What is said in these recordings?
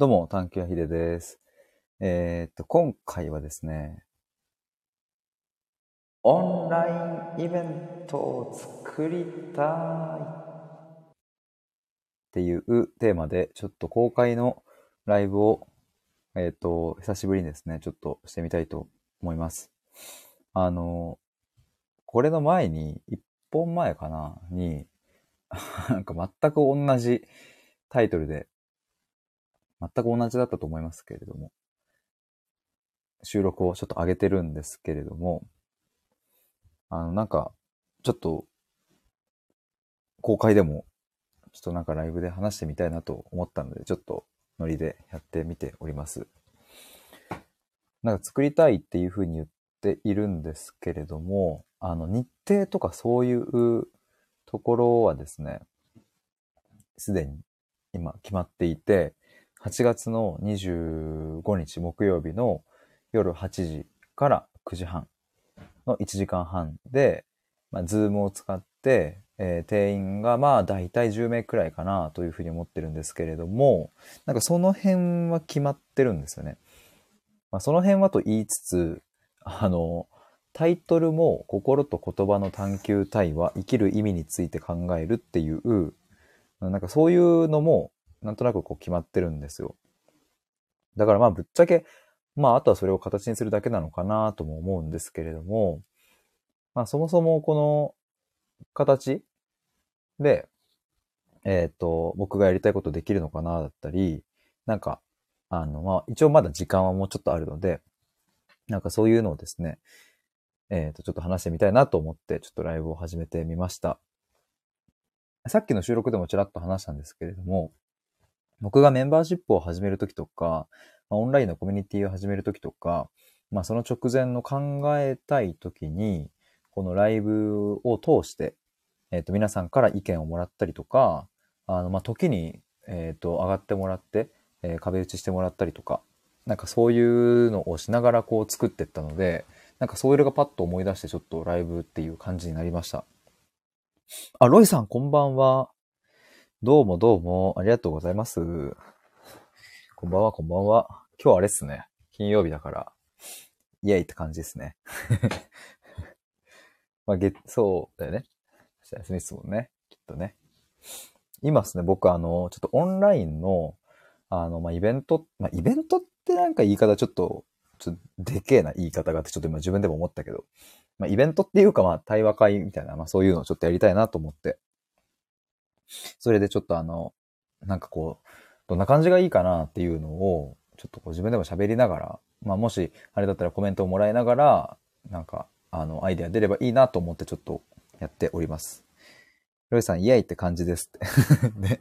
どうも、探求ひでです。えーっと、今回はですね、オンラインイベントを作りたいっていうテーマで、ちょっと公開のライブを、えーっと、久しぶりにですね、ちょっとしてみたいと思います。あの、これの前に、一本前かな、に、なんか全く同じタイトルで、全く同じだったと思いますけれども、収録をちょっと上げてるんですけれども、あの、なんか、ちょっと、公開でも、ちょっとなんかライブで話してみたいなと思ったので、ちょっとノリでやってみております。なんか作りたいっていうふうに言っているんですけれども、あの、日程とかそういうところはですね、すでに今決まっていて、8月の25日木曜日の夜8時から9時半の1時間半で、まあ、ズームを使って、えー定員がまあ大体10名くらいかなというふうに思ってるんですけれども、なんかその辺は決まってるんですよね。まあ、その辺はと言いつつ、あの、タイトルも心と言葉の探求対話、生きる意味について考えるっていう、なんかそういうのもなんとなくこう決まってるんですよ。だからまあぶっちゃけ、まああとはそれを形にするだけなのかなとも思うんですけれども、まあそもそもこの形で、えっ、と、僕がやりたいことできるのかなだったり、なんか、あの、まあ一応まだ時間はもうちょっとあるので、なんかそういうのをですね、えっ、と、ちょっと話してみたいなと思って、ちょっとライブを始めてみました。さっきの収録でもちらっと話したんですけれども、僕がメンバーシップを始めるときとか、ま、オンラインのコミュニティを始めるときとか、まあ、その直前の考えたいときに、このライブを通して、えっ、と、皆さんから意見をもらったりとか、あの、まあ、時に、えっ、と、上がってもらって、えー壁打ちしてもらったりとか、なんかそういうのをしながらこう作っていったので、なんかそういうのがパッと思い出してちょっとライブっていう感じになりました。あ、ロイさんこんばんは。どうもどうも、ありがとうございます。こんばんは、こんばんは。今日あれっすね。金曜日だから、イエイって感じですね。まあ、月、そうだよね。明日休みですもんね。きっとね。今ですね、僕あの、ちょっとオンラインの、あの、まあ、イベント、まあ、イベントってなんか言い方ちょっと、ちょっとでけえな言い方があって、ちょっと今自分でも思ったけど、まあ、イベントっていうか、まあ、対話会みたいな、まあ、そういうのをちょっとやりたいなと思って。それでちょっとあの、なんかこう、どんな感じがいいかなっていうのを、ちょっとこう自分でも喋りながら、まあ、もし、あれだったらコメントをもらいながら、なんか、あの、アイデア出ればいいなと思ってちょっとやっております。ロイさん、イエイって感じですって。ね。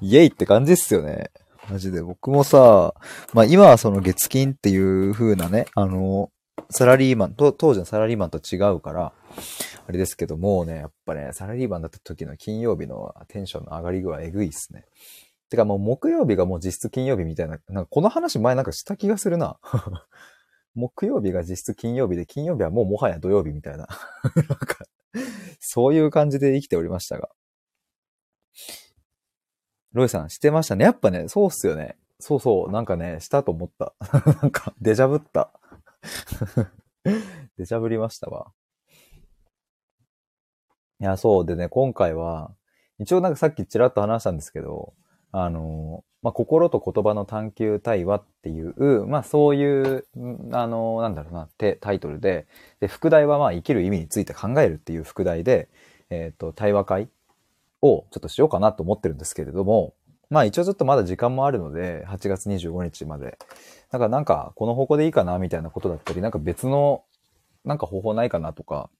イエイって感じっすよね。マジで。僕もさ、まあ今はその月金っていう風なね、あの、サラリーマン、と当時のサラリーマンと違うから、あれですけどもうね、やっぱね、サラリーマンだった時の金曜日のテンションの上がり具合えぐいっすね。てかもう木曜日がもう実質金曜日みたいな、なんかこの話前なんかした気がするな。木曜日が実質金曜日で、金曜日はもうもはや土曜日みたいな。なんか、そういう感じで生きておりましたが。ロイさん、してましたね？やっぱね、そうっすよね。そうそう、なんかね、したと思った。なんか、デジャブった。デジャブりましたわ。いや、そうでね、今回は、一応なんかさっきちらっと話したんですけど、あの、まあ、心と言葉の探求対話っていう、まあ、そういう、あの、なんだろうな、てタイトルで、で、副題はまあ、生きる意味について考えるっていう副題で、えっ、と、対話会をちょっとしようかなと思ってるんですけれども、まあ一応ちょっとまだ時間もあるので、8月25日まで。だからなんか、この方向でいいかなみたいなことだったり、なんか別の、なんか方法ないかなとか、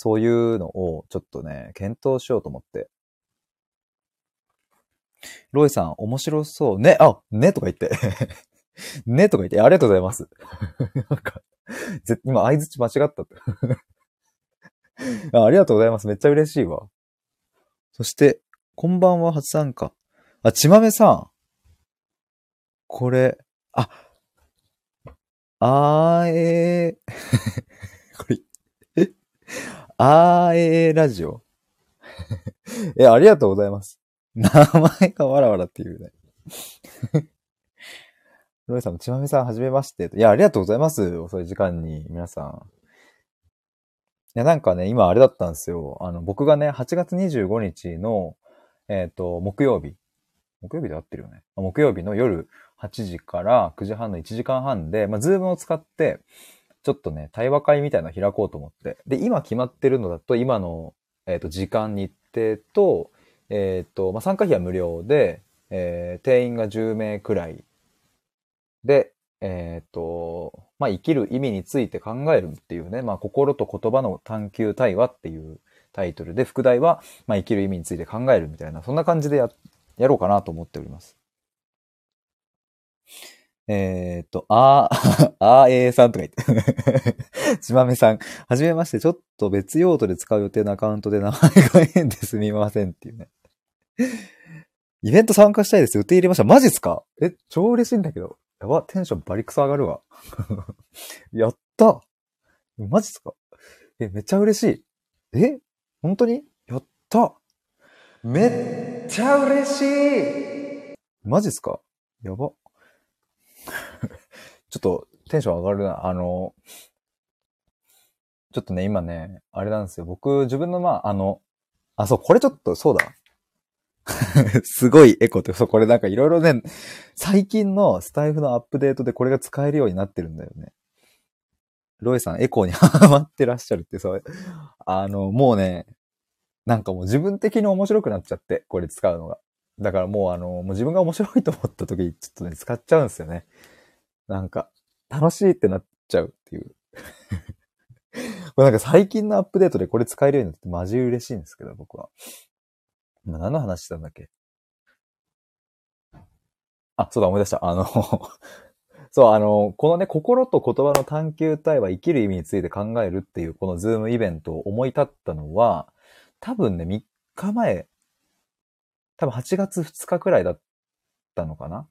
そういうのをちょっとね、検討しようと思って。ロイさん、面白そう。ね、あ、ねとか言って。ねとか言って、ありがとうございます。なんか、ぜ今、合図値間違った。あありがとうございます。めっちゃ嬉しいわ。そして、こんばんは、初参加。あ、ちまめさん。これ、あ、あーえー、これ、え？あーえーラジオ。え、ありがとうございます。名前がわらわらっていうね。ロイさんも、ちまみさん、はじめまして。いや、ありがとうございます。遅い時間に、皆さん。いや、なんかね、今あれだったんですよ。あの、僕がね、8月25日の、えっ、と、木曜日。木曜日で合ってるよね。木曜日の夜8時から9時半の1時間半で、まあ、ズームを使って、ちょっとね、対話会みたいなの開こうと思って。で、今決まってるのだと、今の、えっ、と、時間、日程と、えっ、と、まあ、参加費は無料で、えー定員が10名くらいで、えっ、と、まあ、生きる意味について考えるっていうね、まあ、心と言葉の探求対話っていうタイトルで、副題は、まあ、生きる意味について考えるみたいな、そんな感じでや、やろうかなと思っております。えっ、と、あー、あーえーさんとか言って。ちまめさん、はじめまして、ちょっと別用途で使う予定のアカウントで名前が変ですみませんっていうね。イベント参加したいです。予定入れました。マジっすか？え、超嬉しいんだけど。やば、テンションバリクソ上がるわ。やったマジっすか？え、めっちゃ嬉しい。え本当に？やっためっちゃ嬉しいマジっすか？やば。ちょっとテンション上がるな。あの、ちょっとね、今ね、あれなんですよ。僕、自分のまあ、あの、あ、そう、これちょっと、そうだ。すごいエコって、そう、これなんかいろいろね、最近のスタイフのアップデートでこれが使えるようになってるんだよね。ロイさん、エコーに ハマってらっしゃるって、そう、あの、もうね、なんかもう自分的に面白くなっちゃって、これ使うのが。だからもうあの、もう自分が面白いと思った時にちょっとね、使っちゃうんですよね。なんか、楽しいってなっちゃうっていう。これなんか最近のアップデートでこれ使えるようになってマジ嬉しいんですけど、僕は。今何の話したんだっけ？あ、そうだ、思い出した。あの、そう、あの、このね、心と言葉の探求対話、生きる意味について考えるっていう、このズームイベントを思い立ったのは、多分ね、3日前、多分8月2日くらいだったのかな？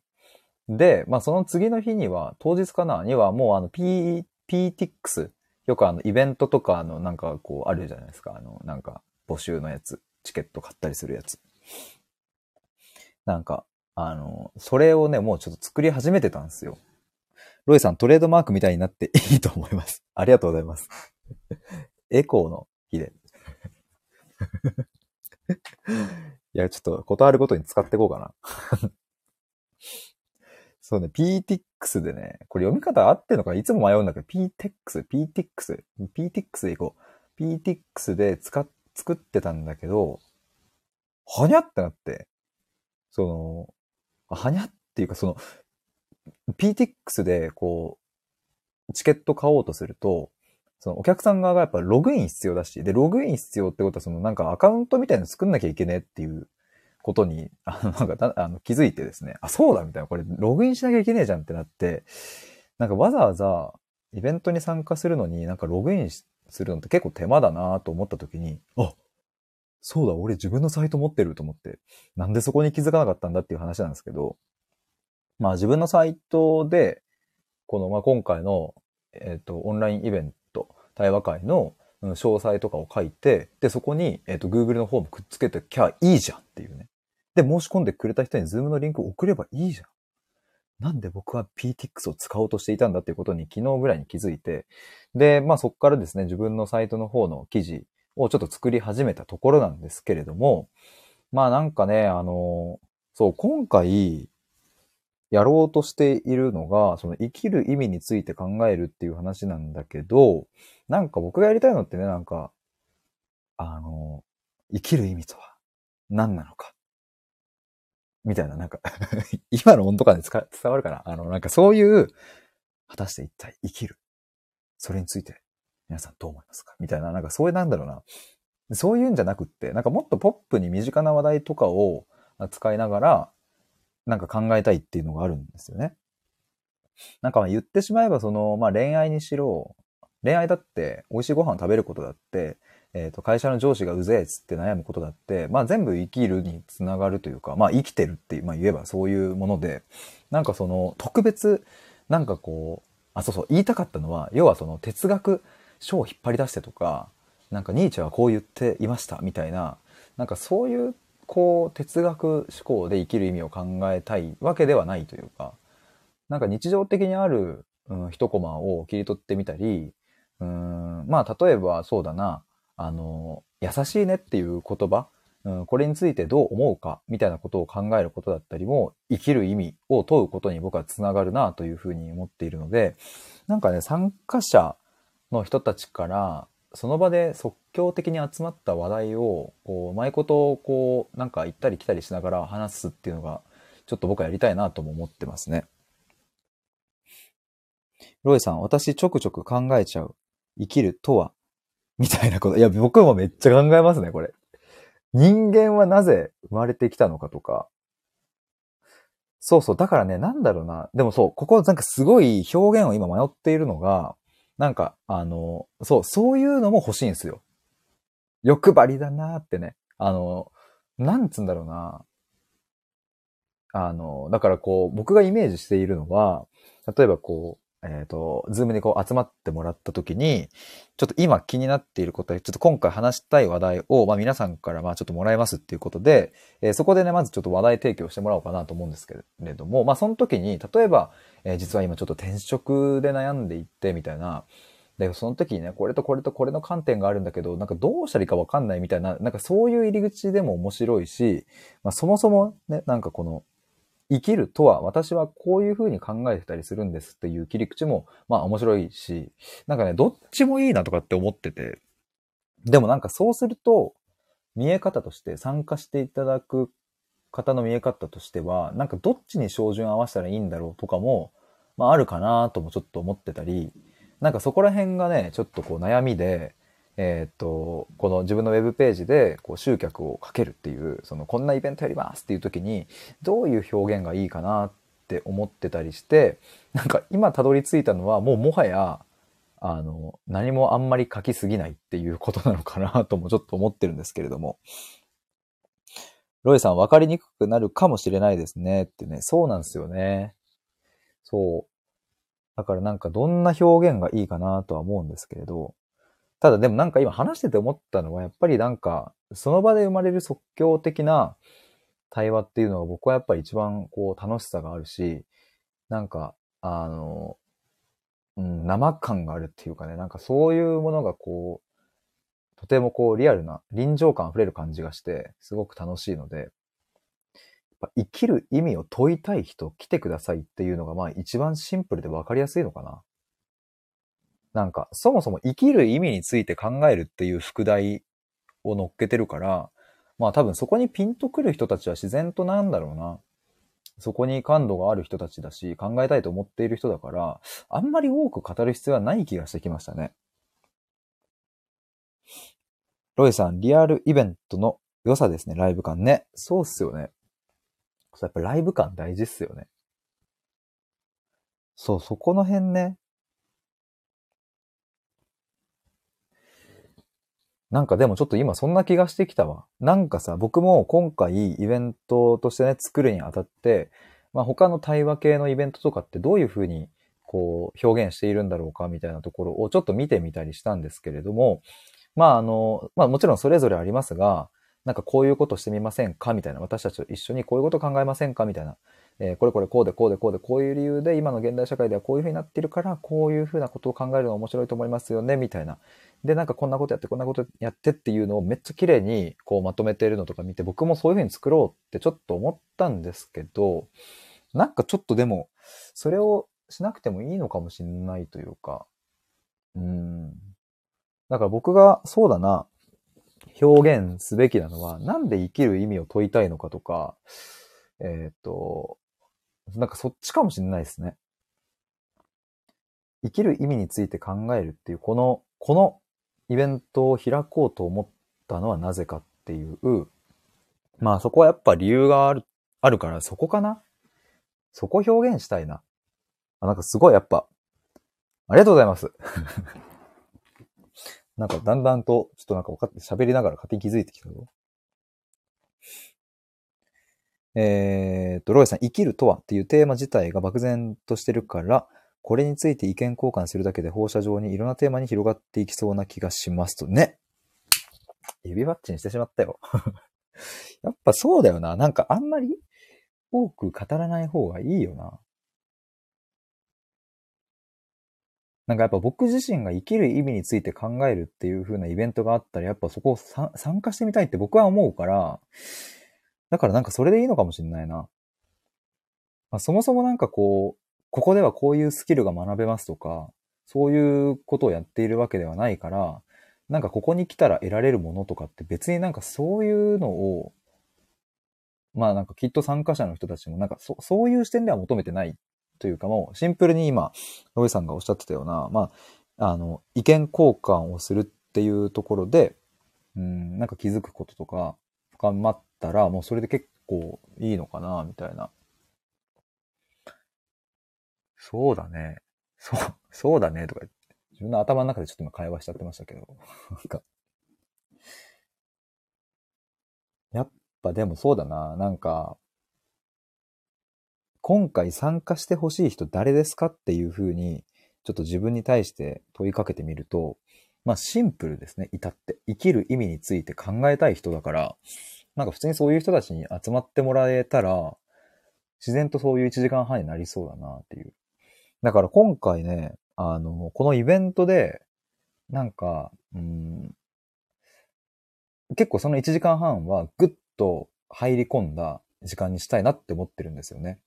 で、まあその次の日には、当日かなにはもうあの PTX、よくあのイベントとかのなんかこうあるじゃないですか。あの、なんか募集のやつ。チケット買ったりするやつ。なんか、あの、それをね、もうちょっと作り始めてたんですよ。ロイさん、トレードマークみたいになっていいと思います。ありがとうございます。エコーの日で。いや、ちょっと、ことあるごとに使っていこうかな。そうね、PTX でね、これ読み方合ってんのかいつも迷うんだけど、PTX、PTX、PTX でいこう。PTX で使っ、作ってたんだけど、はにゃってなって、その、はにゃっていうかその、PTX でこう、チケット買おうとすると、そのお客さん側がやっぱログイン必要だし、で、ログイン必要ってことはそのなんかアカウントみたいなの作んなきゃいけねえっていうことに、あの、なんかあの気づいてですね、あ、そうだみたいな、これログインしなきゃいけねえじゃんってなって、なんかわざわざイベントに参加するのになんかログインするのって結構手間だなと思った時に、あ、そうだ、俺自分のサイト持ってると思って、なんでそこに気づかなかったんだっていう話なんですけど、まあ自分のサイトで、この、まあ今回の、えっ、と、オンラインイベント、対話会の詳細とかを書いて、で、そこに、えっ、と、Google のフォームくっつけてきゃいいじゃんっていうね。で、申し込んでくれた人に Zoom のリンクを送ればいいじゃん。なんで僕は PTX を使おうとしていたんだっていうことに昨日ぐらいに気づいて、で、まあそこからですね、自分のサイトの方の記事をちょっと作り始めたところなんですけれども、まあなんかね、あの、そう、今回、やろうとしているのが、その生きる意味について考えるっていう話なんだけど、なんか僕がやりたいのってね、なんか、あの、生きる意味とは何なのか。みたいな、なんか 今の音とかで伝わるかな？あの、なんかそういう、果たして一体生きる。それについて皆さんどう思いますか？みたいな、なんかそういうなんだろうな。そういうんじゃなくって、なんかもっとポップに身近な話題とかを使いながら、なんか考えたいっていうのがあるんですよね。なんか言ってしまえばその、まあ恋愛にしろ、恋愛だって美味しいご飯を食べることだって、えっ、と、会社の上司がうぜえっつって悩むことだって、まあ全部生きるにつながるというか、まあ生きてるって、まあ言えばそういうもので、なんかその特別、なんかこう、あ、そうそう、言いたかったのは、要はその哲学書を引っ張り出してとか、なんかニーチェはこう言っていましたみたいな、なんかそういうこう哲学思考で生きる意味を考えたいわけではないというか、なんか日常的にある、うん、一コマを切り取ってみたり、うん、まあ例えばそうだな、あの、優しいねっていう言葉、うん、これについてどう思うかみたいなことを考えることだったりも、生きる意味を問うことに僕はつながるなというふうに思っているので、なんかね、参加者の人たちから、その場で即興的に集まった話題を、こう、うまいことをこう、なんか行ったり来たりしながら話すっていうのが、ちょっと僕はやりたいなとも思ってますね。ロイさん、私ちょくちょく考えちゃう。生きるとはみたいなこと。いや、僕もめっちゃ考えますね、これ。人間はなぜ生まれてきたのかとか。そうそう。だからね、なんだろうな。でもそう、ここなんかすごい表現を今迷っているのが、なんか、あの、そう、そういうのも欲しいんですよ。欲張りだなってね。あの、なんつうんだろうな。あの、だからこう、僕がイメージしているのは、例えばこう、えっ、ー、と、ズームにこう集まってもらった時に、ちょっと今気になっていることで、ちょっと今回話したい話題を、まあ皆さんからまあちょっともらいますっていうことで、えー、そこでね、まずちょっと話題提供してもらおうかなと思うんですけれども、まあその時に、例えば、えー、実は今ちょっと転職で悩んでいってみたいな、で、その時にね、これとこれとこれの観点があるんだけど、なんかどうしたらいいかわかんないみたいな、なんかそういう入り口でも面白いし、まあそもそもね、なんかこの、生きるとは私はこういうふうに考えてたりするんですっていう切り口もまあ面白いし、なんかね、どっちもいいなとかって思ってて、でもなんかそうすると、見え方として参加していただく方の見え方としては、なんかどっちに照準合わせたらいいんだろうとかも、まああるかなともちょっと思ってたり、なんかそこら辺がね、ちょっとこう悩みで、えっ、と、この自分のウェブページでこう集客をかけるっていう、そのこんなイベントやりますっていう時に、どういう表現がいいかなって思ってたりして、なんか今たどり着いたのはもうもはや、あの、何もあんまり書きすぎないっていうことなのかなともちょっと思ってるんですけれども。ロイさん分かりにくくなるかもしれないですねってね。そうなんですよね。そう。だからなんかどんな表現がいいかなとは思うんですけれど、ただでもなんか今話してて思ったのは、やっぱりなんか、その場で生まれる即興的な対話っていうのが僕はやっぱり一番こう楽しさがあるし、なんか、あの、うん、生感があるっていうかね、なんかそういうものがこう、とてもこうリアルな臨場感溢れる感じがして、すごく楽しいので、生きる意味を問いたい人来てくださいっていうのがまあ一番シンプルで分かりやすいのかな。なんか、そもそも生きる意味について考えるっていう副題を乗っけてるから、まあ多分そこにピンとくる人たちは自然となんだろうな。そこに感度がある人たちだし、考えたいと思っている人だから、あんまり多く語る必要はない気がしてきましたね。ロイさん、リアルイベントの良さですね、ライブ感ね。そうっすよね。やっぱライブ感大事っすよね。そう、そこの辺ね、なんかでもちょっと今そんな気がしてきたわ。なんかさ、僕も今回イベントとしてね、作るにあたって、まあ他の対話系のイベントとかってどういうふうにこう表現しているんだろうかみたいなところをちょっと見てみたりしたんですけれども、まああの、まあもちろんそれぞれありますが、なんかこういうことしてみませんか？みたいな、私たちと一緒にこういうこと考えませんか？みたいな、えー、これこれこうでこうでこうでこういう理由で今の現代社会ではこういうふうになっているから、こういうふうなことを考えるのが面白いと思いますよね、みたいな。で、なんかこんなことやって、こんなことやってっていうのをめっちゃ綺麗にこうまとめているのとか見て、僕もそういうふうに作ろうってちょっと思ったんですけど、なんかちょっとでも、それをしなくてもいいのかもしれないというか、うん。だから僕がそうだな、表現すべきなのは、なんで生きる意味を問いたいのかとか、えっ、ー、と、なんかそっちかもしれないですね。生きる意味について考えるっていう、この、このイベントを開こうと思ったのはなぜかっていう、まあそこはやっぱ理由がある、あるからそこかな？そこ表現したいな。あ、なんかすごいやっぱ、ありがとうございます。なんかだんだんと、ちょっとなんか分かって喋りながら勝手に気づいてきたぞ。えー、っと、ロイさん、生きるとはっていうテーマ自体が漠然としてるから、これについて意見交換するだけで放射状にいろんなテーマに広がっていきそうな気がしますとね。指バッチにしてしまったよ。やっぱそうだよな。なんかあんまり多く語らない方がいいよな。なんかやっぱ僕自身が生きる意味について考えるっていう風なイベントがあったら、やっぱそこを参加してみたいって僕は思うから、だからなんかそれでいいのかもしれないな。まあ、そもそもなんかこう、ここではこういうスキルが学べますとか、そういうことをやっているわけではないから、なんかここに来たら得られるものとかって別になんかそういうのを、まあなんかきっと参加者の人たちもなんかそそういう視点では求めてないというかもうシンプルに今、ロイさんがおっしゃってたような、まあ、あの、意見交換をするっていうところで、うん、なんか気づくこととか深まったらもうそれで結構いいのかな、みたいな。そうだね。そう、そうだね、とか自分の頭の中でちょっと今会話しちゃってましたけど。なんか。やっぱでもそうだな。なんか、今回参加してほしい人誰ですかっていうふうに、ちょっと自分に対して問いかけてみると、まあシンプルですね。至って。生きる意味について考えたい人だから、なんか普通にそういう人たちに集まってもらえたら、自然とそういう1時間半になりそうだなっていう。だから今回ね、あの、このイベントで、なんか、うん、結構その1時間半はぐっと入り込んだ時間にしたいなって思ってるんですよね。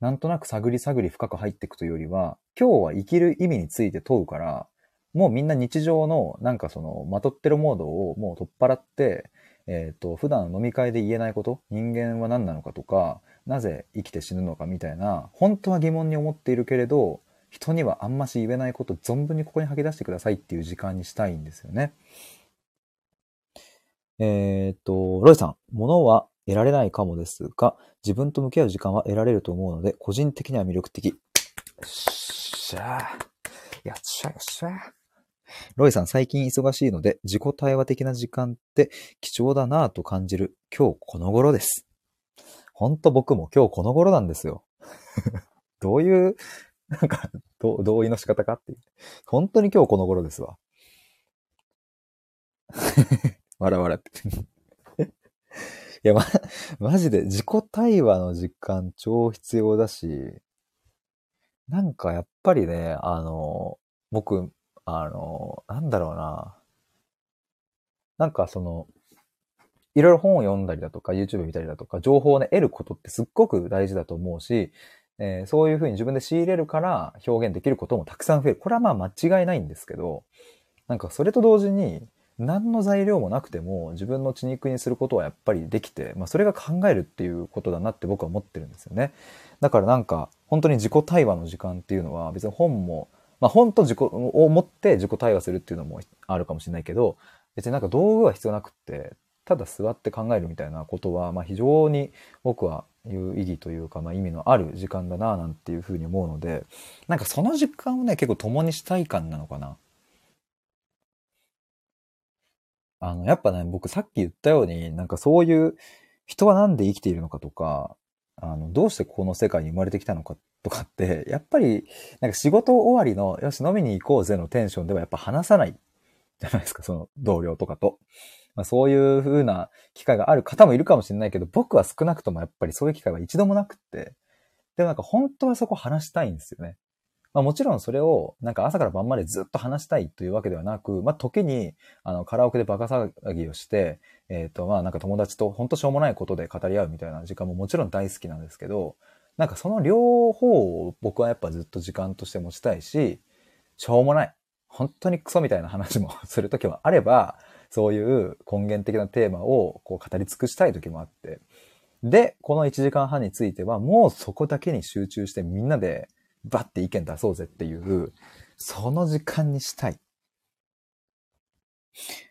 なんとなく探り探り深く入っていくというよりは、今日は生きる意味について問うから、もうみんな日常のなんかそのまとってるモードをもう取っ払って、えっ、ー、と、普段飲み会で言えないこと、人間は何なのかとか、なぜ生きて死ぬのかみたいな、本当は疑問に思っているけれど、人にはあんまし言えないこと存分にここに吐き出してくださいっていう時間にしたいんですよね。えっ、と、ロイさん、物は得られないかもですが、自分と向き合う時間は得られると思うので、個人的には魅力的。よっしゃー。やっしゃよっしゃロイさん、最近忙しいので、自己対話的な時間って貴重だなぁと感じる今日この頃です。ほんと僕も今日この頃なんですよ。どういうなんか、同意の仕方かっていう。本当に今日この頃ですわ。笑笑って。いや、ま、マジで自己対話の時間超必要だし、なんかやっぱりね、あの、僕、あの、なんだろうな。なんかその、いろいろ本を読んだりだとか、YouTube 見たりだとか、情報をね、得ることってすっごく大事だと思うし、えー、そういうふうに自分で仕入れるから表現できることもたくさん増える。これはまあ間違いないんですけど、なんかそれと同時に、何の材料もなくても自分の血肉にすることはやっぱりできて、まあそれが考えるっていうことだなって僕は思ってるんですよね。だからなんか本当に自己対話の時間っていうのは別に本も、まあ本と自己を持って自己対話するっていうのもあるかもしれないけど、別になんか道具は必要なくって、ただ座って考えるみたいなことは、まあ非常に僕はいう意義というか、まあ、意味のある時間だななんていうふうに思うのでなんかその時間をね結構共にしたい感なのかな。あのやっぱね僕さっき言ったようになんかそういう人は何で生きているのかとかあのどうしてこの世界に生まれてきたのかとかってやっぱりなんか仕事終わりのよし飲みに行こうぜのテンションではやっぱ話さないじゃないですかその同僚とかと。まあ、そういう風な機会がある方もいるかもしれないけど、僕は少なくともやっぱりそういう機会は一度もなくって、でもなんか本当はそこ話したいんですよね。まあもちろんそれをなんか朝から晩までずっと話したいというわけではなく、まあ時にあのカラオケでバカ騒ぎをして、えっ、ー、とまあなんか友達と本当しょうもないことで語り合うみたいな時間ももちろん大好きなんですけど、なんかその両方を僕はやっぱずっと時間として持ちたいし、しょうもない。本当にクソみたいな話もするときもあれば、そういう根源的なテーマをこう語り尽くしたい時もあって。で、この1時間半についてはもうそこだけに集中してみんなでバッて意見出そうぜっていう、その時間にしたい。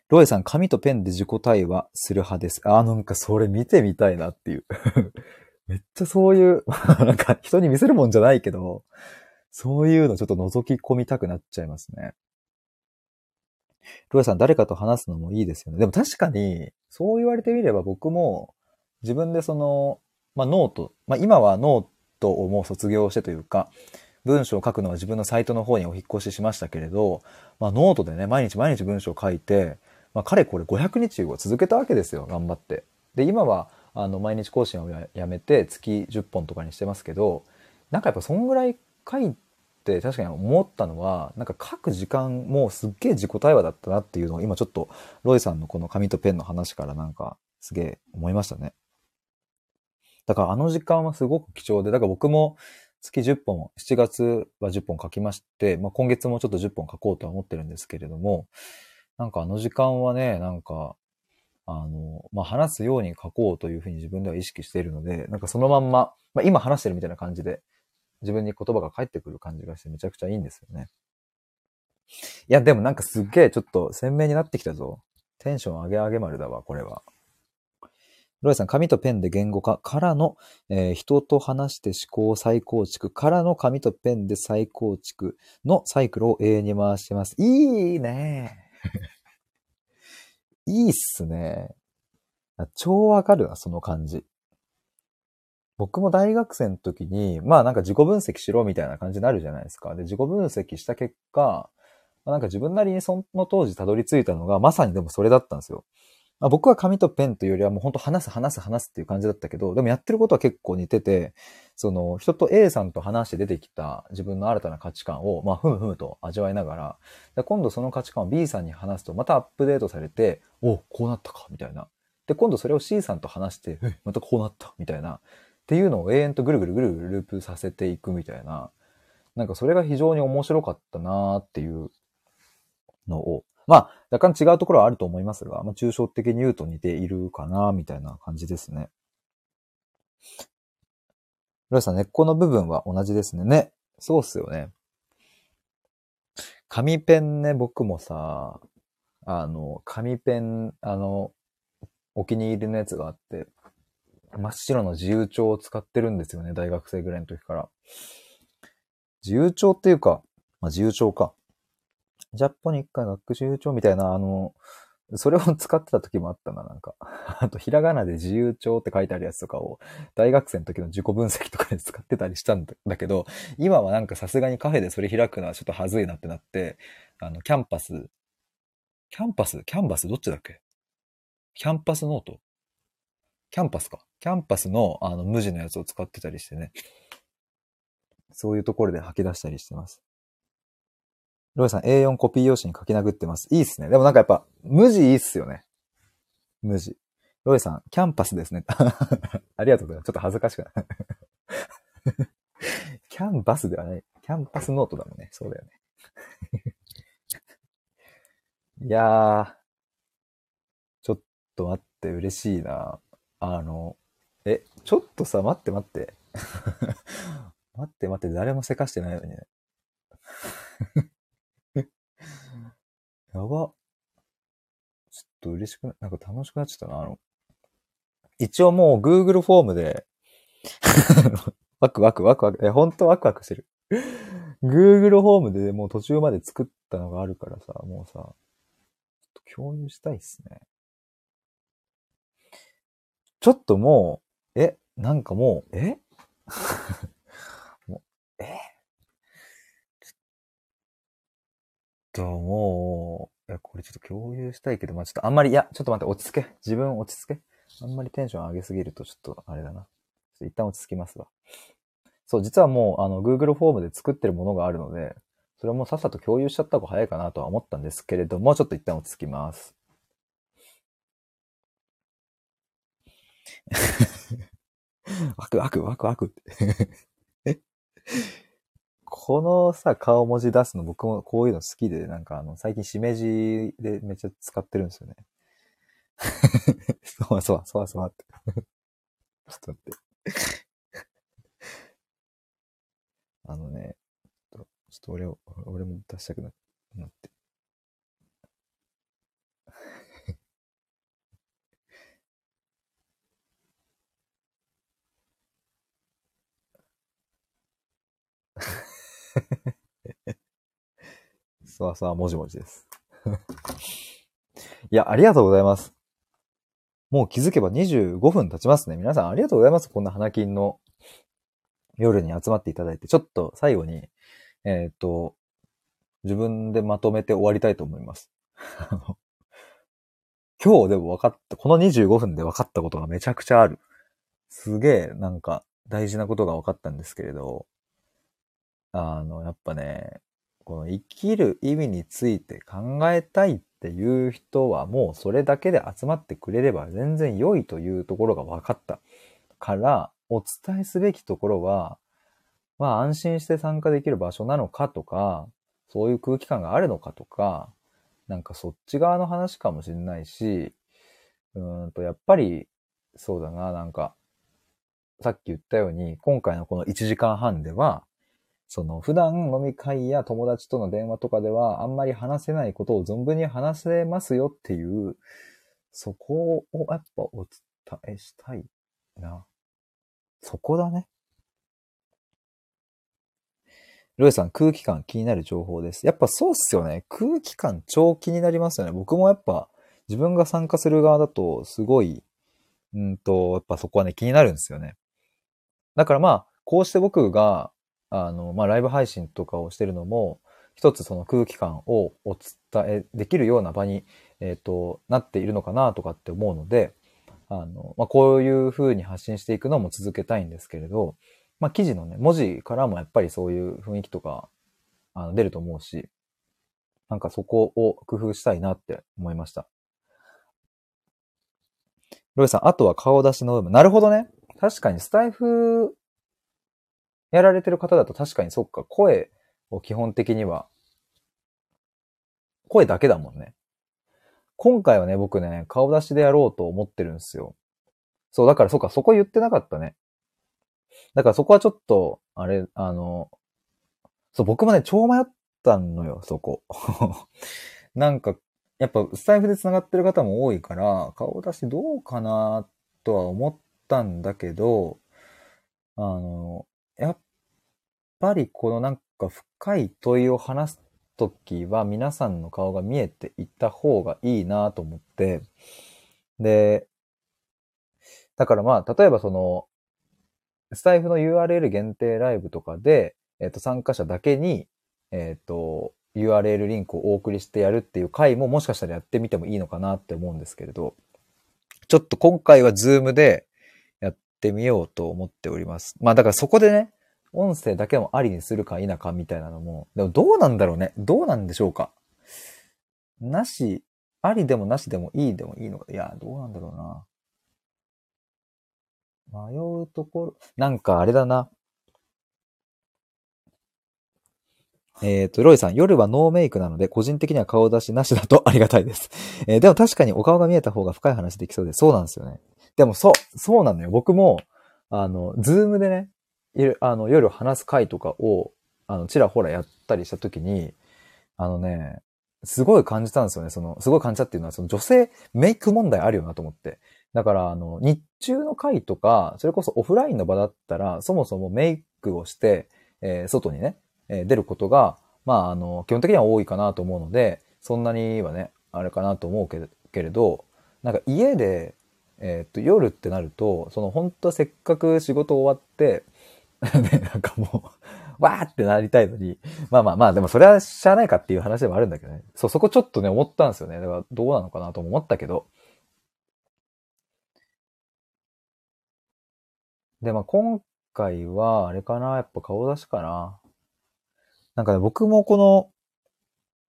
ロイさん、紙とペンで自己対話する派です。あ、なんかそれ見てみたいなっていう。めっちゃそういう、なんか人に見せるもんじゃないけど、そういうのちょっと覗き込みたくなっちゃいますね。ロイさん、誰かと話すのもいいですよね。でも確かに、そう言われてみれば僕も、自分でその、まあ、ノート、まあ、今はノートをもう卒業してというか、文章を書くのは自分のサイトの方にお引越ししましたけれど、まあ、ノートでね、毎日毎日文章を書いて、まあ、かれこれ500日を続けたわけですよ、頑張って。で、今は、あの、毎日更新をややめて、月10本とかにしてますけど、なんかやっぱそんぐらい書いて、確かに思ったのは、なんか書く時間もすっげえ自己対話だったなっていうのを、今ちょっと、ロイさんのこの紙とペンの話からなんか、すげえ思いましたね。だからあの時間はすごく貴重で、だから僕も月10本、7月は10本書きまして、まあ、今月もちょっと10本書こうとは思ってるんですけれども、なんかあの時間はね、なんか、あの、まあ、話すように書こうというふうに自分では意識しているので、なんかそのまんま、まあ、今話してるみたいな感じで、自分に言葉が返ってくる感じがしてめちゃくちゃいいんですよね。いや、でもなんかすっげえちょっと鮮明になってきたぞ。テンション上げ上げ丸だわ、これは。ロイさん、紙とペンで言語化からの、えー、人と話して思考再構築からの紙とペンで再構築のサイクルを永遠に回してます。いいね いいっすね。超わかるな、その感じ。僕も大学生の時に、まあなんか自己分析しろみたいな感じになるじゃないですか。で、自己分析した結果、まあ、なんか自分なりにその当時たどり着いたのが、まさにでもそれだったんですよ。まあ、僕は紙とペンというよりはもう本当話す話す話すっていう感じだったけど、でもやってることは結構似てて、その人と A さんと話して出てきた自分の新たな価値観を、まあ、ふむふむと味わいながら、今度その価値観を B さんに話すとまたアップデートされて、おこうなったか、みたいな。で、今度それを C さんと話して、またこうなった、みたいな。っていうのを永遠とぐるぐるぐるぐるループさせていくみたいな。なんかそれが非常に面白かったなーっていうのをまあ、若干違うところはあると思いますが、まあ、抽象的に言うと似ているかな、みたいな感じですね。ロイさん、根っこの部分は同じですね。ね。そうっすよね。紙ペンね、僕もさ、あの、紙ペン、あの、お気に入りのやつがあって、真っ白の自由帳を使ってるんですよね、大学生ぐらいの時から。自由帳っていうか、まあ、自由帳か。ジャポニック学習帳みたいな、あの、それを使ってた時もあったな、なんか。あと、ひらがなで自由帳って書いてあるやつとかを、大学生の時の自己分析とかで使ってたりしたんだけど、今はなんかさすがにカフェでそれ開くのはちょっと恥ずいなってなって、あの、キャンパス、キャンパス？キャンバスどっちだっけ？キャンパスノート？キャンパスか。キャンパスのあの無地のやつを使ってたりしてね。そういうところで吐き出したりしてます。ロイさん A4 コピー用紙に書き殴ってます。いいっすね。でもなんかやっぱ、無地いいっすよね。無地。ロイさん、キャンパスですね。ありがとうございます。ちょっと恥ずかしくない。キャンバスではない。キャンパスノートだもんね。そうだよね。いやー、ちょっと待って、嬉しいな。あの、え、ちょっとさ、待って待って。待って待って、誰もせかしてないのにね。やば。ちょっと嬉しくな、なんか楽しくなっちゃったな。あの、一応もう Google フォームでワクワクワクワク、え、ほんとワクワクしてる。Google フォームでもう途中まで作ったのがあるからさ、もうさ、ちょっと共有したいっすね。ちょっともう、え、なんかもう、えもう、えと、もう、いや、これちょっと共有したいけど、まあちょっとあんまり、いや、ちょっと待って、落ち着け。自分落ち着け。あんまりテンション上げすぎるとちょっとあれだな。ちょっと一旦落ち着きますわ。そう、実はもう、あの、Google フォームで作ってるものがあるので、それもさっさと共有しちゃった方が早いかなとは思ったんですけれども、ちょっと一旦落ち着きます。ワクワクワクワクって このさ、顔文字出すの僕もこういうの好きで、なんかあの、最近しめじでめっちゃ使ってるんですよね。そわそわ、そわそわって。ちょっと待って。あのね、ちょっと俺を、俺も出したくなって。そうそう、もじもじです。いや、ありがとうございます。もう気づけば25分経ちますね。皆さんありがとうございます。こんな花金の夜に集まっていただいて、ちょっと最後に、えっ、ー、と、自分でまとめて終わりたいと思います。今日でも分かった、この25分で分かったことがめちゃくちゃある。すげえ、なんか、大事なことが分かったんですけれど、あの、やっぱね、この生きる意味について考えたいっていう人はもうそれだけで集まってくれれば全然良いというところが分かったから、お伝えすべきところは、まあ安心して参加できる場所なのかとか、そういう空気感があるのかとか、なんかそっち側の話かもしれないし、うんと、やっぱり、そうだな、なんか、さっき言ったように、今回のこの1時間半では、その普段飲み会や友達との電話とかではあんまり話せないことを存分に話せますよっていう、そこをやっぱお伝えしたいな。そこだね。ロイさん、空気感気になる情報です。やっぱそうっすよね。空気感超気になりますよね。僕もやっぱ自分が参加する側だとすごい、うんと、やっぱそこはね気になるんですよね。だからまあ、こうして僕が、あの、まあライブ配信とかをしてるのも、一つその空気感をお伝えできるような場に、えっ、ー、と、なっているのかなとかって思うので、あの、まあこういう風に発信していくのも続けたいんですけれど、まあ、記事のね、文字からもやっぱりそういう雰囲気とか、あの、出ると思うし、なんかそこを工夫したいなって思いました。ロイさん、あとは顔出しの部分。なるほどね。確かにスタイフやられてる方だと確かにそっか、声を基本的には、声だけだもんね。今回はね、僕ね、顔出しでやろうと思ってるんですよ。そう、だからそっか、そこ言ってなかったね。だからそこはちょっと、あれ、あの、そう、僕もね、超迷ったのよ、そこ。なんか、やっぱ、スタイフで繋がってる方も多いから、顔出しどうかな、とは思ったんだけど、あの、やっぱりこのなんか深い問いを話すときは皆さんの顔が見えていった方がいいなと思って、で、だからまあ、例えばその、スタイフの URL 限定ライブとかで、えっ、と、参加者だけに、えっ、ー、と、URL リンクをお送りしてやるっていう回ももしかしたらやってみてもいいのかなって思うんですけれど、ちょっと今回はズームでってみようと思っております。まあだからそこでね、音声だけもありにするか否かみたいなのも、でもどうなんだろうね。どうなんでしょうか。なし、ありでもなしでもいいでもいいのか。いや、どうなんだろうな。迷うところ、なんかあれだな。えっ、ー、と、ロイさん、夜はノーメイクなので、個人的には顔出しなしだとありがたいです。えー、でも確かにお顔が見えた方が深い話できそうで。そうなんですよね。でも、そう、そうなのよ。僕も、あの、 Zoomでね、あの、夜話す回とかを、あの、ちらほらやったりしたときに、あのね、すごい感じたんですよね。その、すごい感じたっていうのは、その女性メイク問題あるよなと思って。だから、あの、日中の会とか、それこそオフラインの場だったら、そもそもメイクをして、えー、外にね、えー、出ることが、まあ、あの、基本的には多いかなと思うので、そんなにはね、あれかなと思うけれど、なんか家で、えー、っと、夜ってなると、その本当はせっかく仕事終わって、ね、なんかもう わーってなりたいのに、まあまあまあ、でもそれはしゃあないかっていう話でもあるんだけどね。そう、そこちょっとね、思ったんですよね。だからどうなのかなと思ったけど、で、まあ今回は、あれかな、やっぱ顔出しかな。なんかね、僕もこの、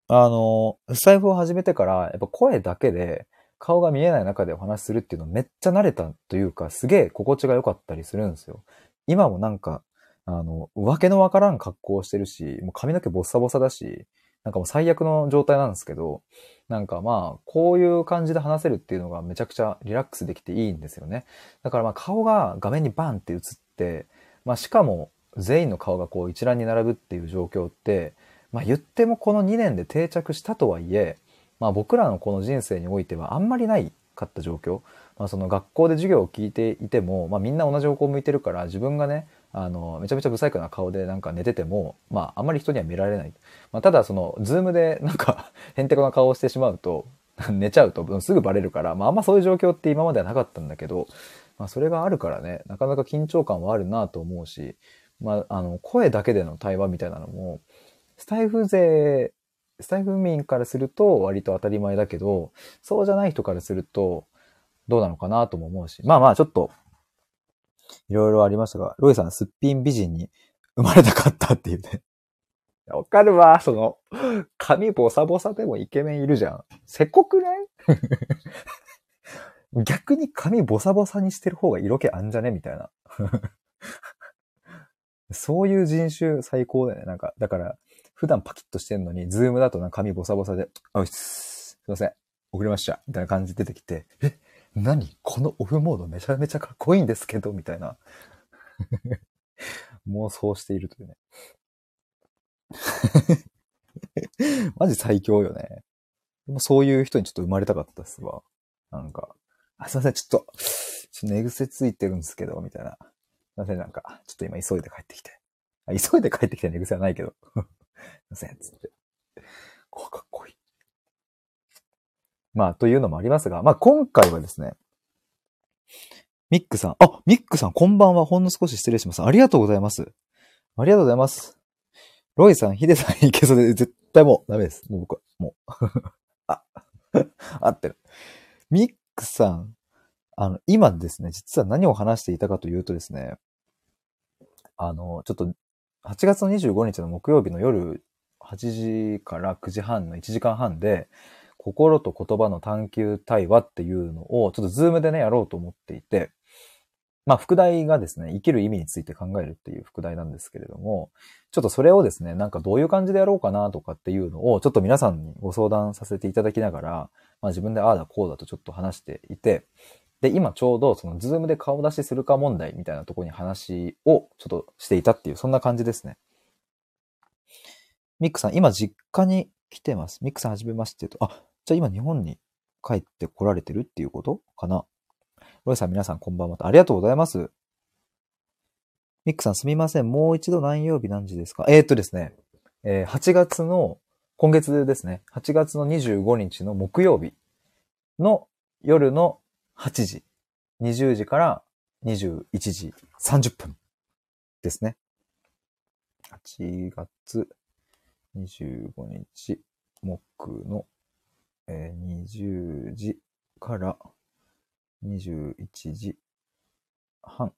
あの、財布を始めてから、やっぱ声だけで顔が見えない中でお話しするっていうのめっちゃ慣れたというか、すげえ心地が良かったりするんですよ。今もなんか、あの、わけのわからん格好をしてるし、もう髪の毛ボッサボサだし、なんかもう最悪の状態なんですけど、なんかまあ、こういう感じで話せるっていうのがめちゃくちゃリラックスできていいんですよね。だからまあ顔が画面にバンって映って、まあしかも全員の顔がこう一覧に並ぶっていう状況って、まあ言ってもこの2年で定着したとはいえ、まあ僕らのこの人生においてはあんまりないかった状況。まあその学校で授業を聞いていても、まあみんな同じ方向を向いてるから自分がね、あの、めちゃめちゃ不細工な顔でなんか寝てても、まあ、あんまり人には見られない。まあ、ただ、その、ズームでなんか、へんてこな顔をしてしまうと、寝ちゃうとすぐバレるから、まあ、あんまそういう状況って今まではなかったんだけど、まあ、それがあるからね、なかなか緊張感はあるなと思うし、まあ、あの、声だけでの対話みたいなのも、スタイフ勢スタイフ民からすると割と当たり前だけど、そうじゃない人からするとどうなのかなとも思うし。まあまあちょっと、いろいろありましたが、ロイさんすっぴん美人に生まれたかったっていうね。わかるわ、その、髪ボサボサでもイケメンいるじゃん。せこくない？逆に髪ボサボサにしてる方が色気あんじゃね？みたいな。そういう人種最高だよね。なんか、だから、普段パキッとしてんのに、 Zoomだとなんか髪ボサボサで、あ、す、すいません。送りました。みたいな感じで出てきて、え、何？このオフモードめちゃめちゃかっこいいんですけどみたいな。妄想しているというね。マジ最強よね。でもそういう人にちょっと生まれたかったっすわ。なんか、あ、すいません、ちょっと、ちょっと寝癖ついてるんですけど、みたいな。すいません、なんか、ちょっと今急いで帰ってきて。あ急いで帰ってきて寝癖はないけど。すいません、つって。こかっこいい。まあ、というのもありますが、まあ今回はですね、ミックさん、あ、ミックさん、こんばんは。ほんの少し失礼します。ありがとうございます。ありがとうございます。ロイさん、ヒデさんいけそうで、絶対もうダメです。もう僕は、もう。あ、合ってる。ミックさん、あの、今ですね、実は何を話していたかというとですね、あの、ちょっと、8月の25日の木曜日の夜8時から9時半の1時間半で、心と言葉の探求対話っていうのを、ちょっと Zoomでね、やろうと思っていて、まあ、副題がですね、生きる意味について考えるっていう副題なんですけれども、ちょっとそれをですね、なんかどういう感じでやろうかなとかっていうのを、ちょっと皆さんにご相談させていただきながら、まあ自分でああだこうだとちょっと話していて、で、今ちょうどその Zoomで顔出しするか問題みたいなところに話をちょっとしていたっていう、そんな感じですね。ミックさん、今実家に来てます。ミックさんはじめましてと。あ、じゃあ今日本に帰って来られてるっていうこと？かなロイさん皆さんこんばんは。ありがとうございます。ミックさんすみません。もう一度何曜日何時ですか？えー、っとですね、えー、8月の、今月ですね、8月の25日の木曜日の夜の8時、20時から21時30分ですね。8月25日木の、えー、20時から21時半。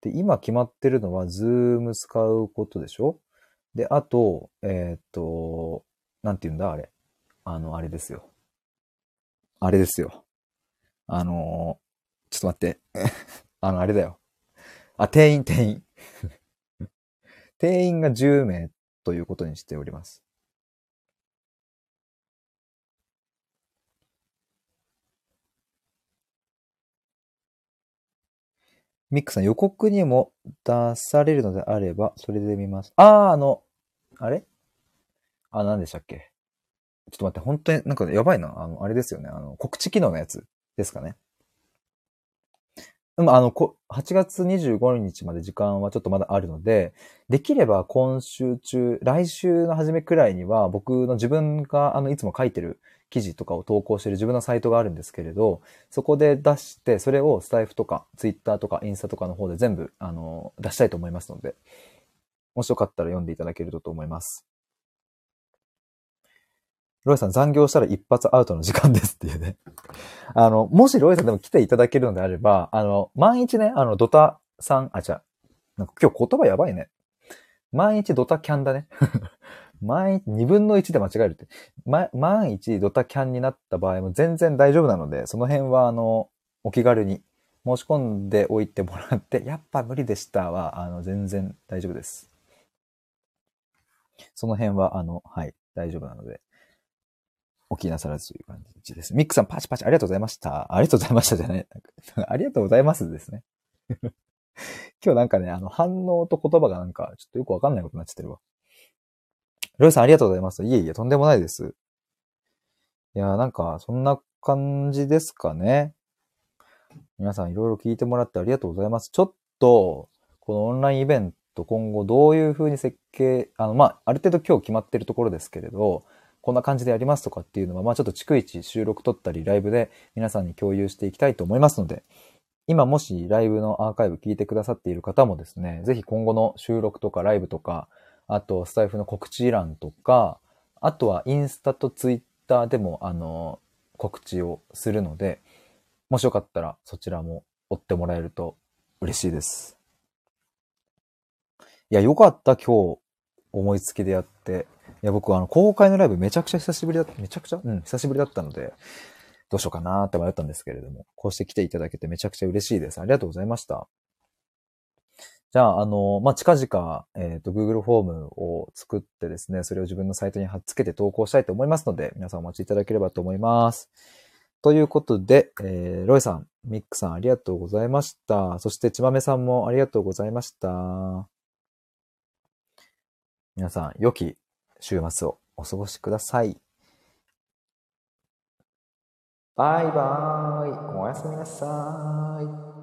で、今決まってるのは、ズーム使うことでしょ？で、あと、えー、っと、なんて言うんだあれ？あの、あれですよ。あれですよ。あのー、ちょっと待って。あの、あれだよ。あ、定員、定員。定員が10名ということにしております。ミックさん、予告にも出されるのであれば、それで見ます。ああ、あの、あれ？あ、何でしたっけ？ちょっと待って、本当になんかやばいな。あの、あれですよね。あの、告知機能のやつですかね。でも、あの、こ、8月25日まで時間はちょっとまだあるので、できれば今週中、来週の初めくらいには、僕の自分が、あの、いつも書いてる記事とかを投稿してる自分のサイトがあるんですけれど、そこで出して、それをスタイフとか、ツイッターとか、インスタとかの方で全部、あの、出したいと思いますので、もしよかったら読んでいただけるとと思います。ロイさん残業したら一発アウトの時間ですっていうね。あの、もしロイさんでも来ていただけるのであれば、あの、万一ね、あの、ドタさん、あ、じゃなんか今日言葉やばいね。万一ドタキャンだね。万一、二分の一で間違えるって。ま、万一ドタキャンになった場合も全然大丈夫なので、その辺はあの、お気軽に申し込んでおいてもらって、やっぱ無理でしたは、あの、全然大丈夫です。その辺は、あの、はい、大丈夫なので。お気なさらずという感じです。ミックさんパチパチありがとうございました。ありがとうございましたじゃない。ありがとうございますですね。今日なんかね、あの反応と言葉がなんかちょっとよくわかんないことになっちゃってるわ。ロイさんありがとうございます。いえいえ、とんでもないです。いや、なんかそんな感じですかね。皆さんいろいろ聞いてもらってありがとうございます。ちょっと、このオンラインイベント今後どういう風に設計、あの、まあ、ある程度今日決まってるところですけれど、こんな感じでやりますとかっていうのは、まあちょっと逐一収録撮ったりライブで皆さんに共有していきたいと思いますので、今もしライブのアーカイブ聞いてくださっている方もですね、ぜひ今後の収録とかライブとか、あと、スタイフの告知欄とか、あとはインスタとツイッターでも、あの、告知をするので、もしよかったらそちらも追ってもらえると嬉しいです。いや、よかった、今日、思いつきでやって。いや、僕、あの、公開のライブめちゃくちゃ久しぶりだった、めちゃくちゃ？うん、久しぶりだったので、どうしようかなって迷ったんですけれども、こうして来ていただけてめちゃくちゃ嬉しいです。ありがとうございました。じゃあ、あの、まあ、近々、えっ、ー、と、Google フォームを作ってですね、それを自分のサイトに貼っつけて投稿したいと思いますので、皆さんお待ちいただければと思います。ということで、えー、ロイさん、ミックさんありがとうございました。そして、ちまめさんもありがとうございました。皆さん、良き週末をお過ごしください。バイバーイ。おやすみなさい。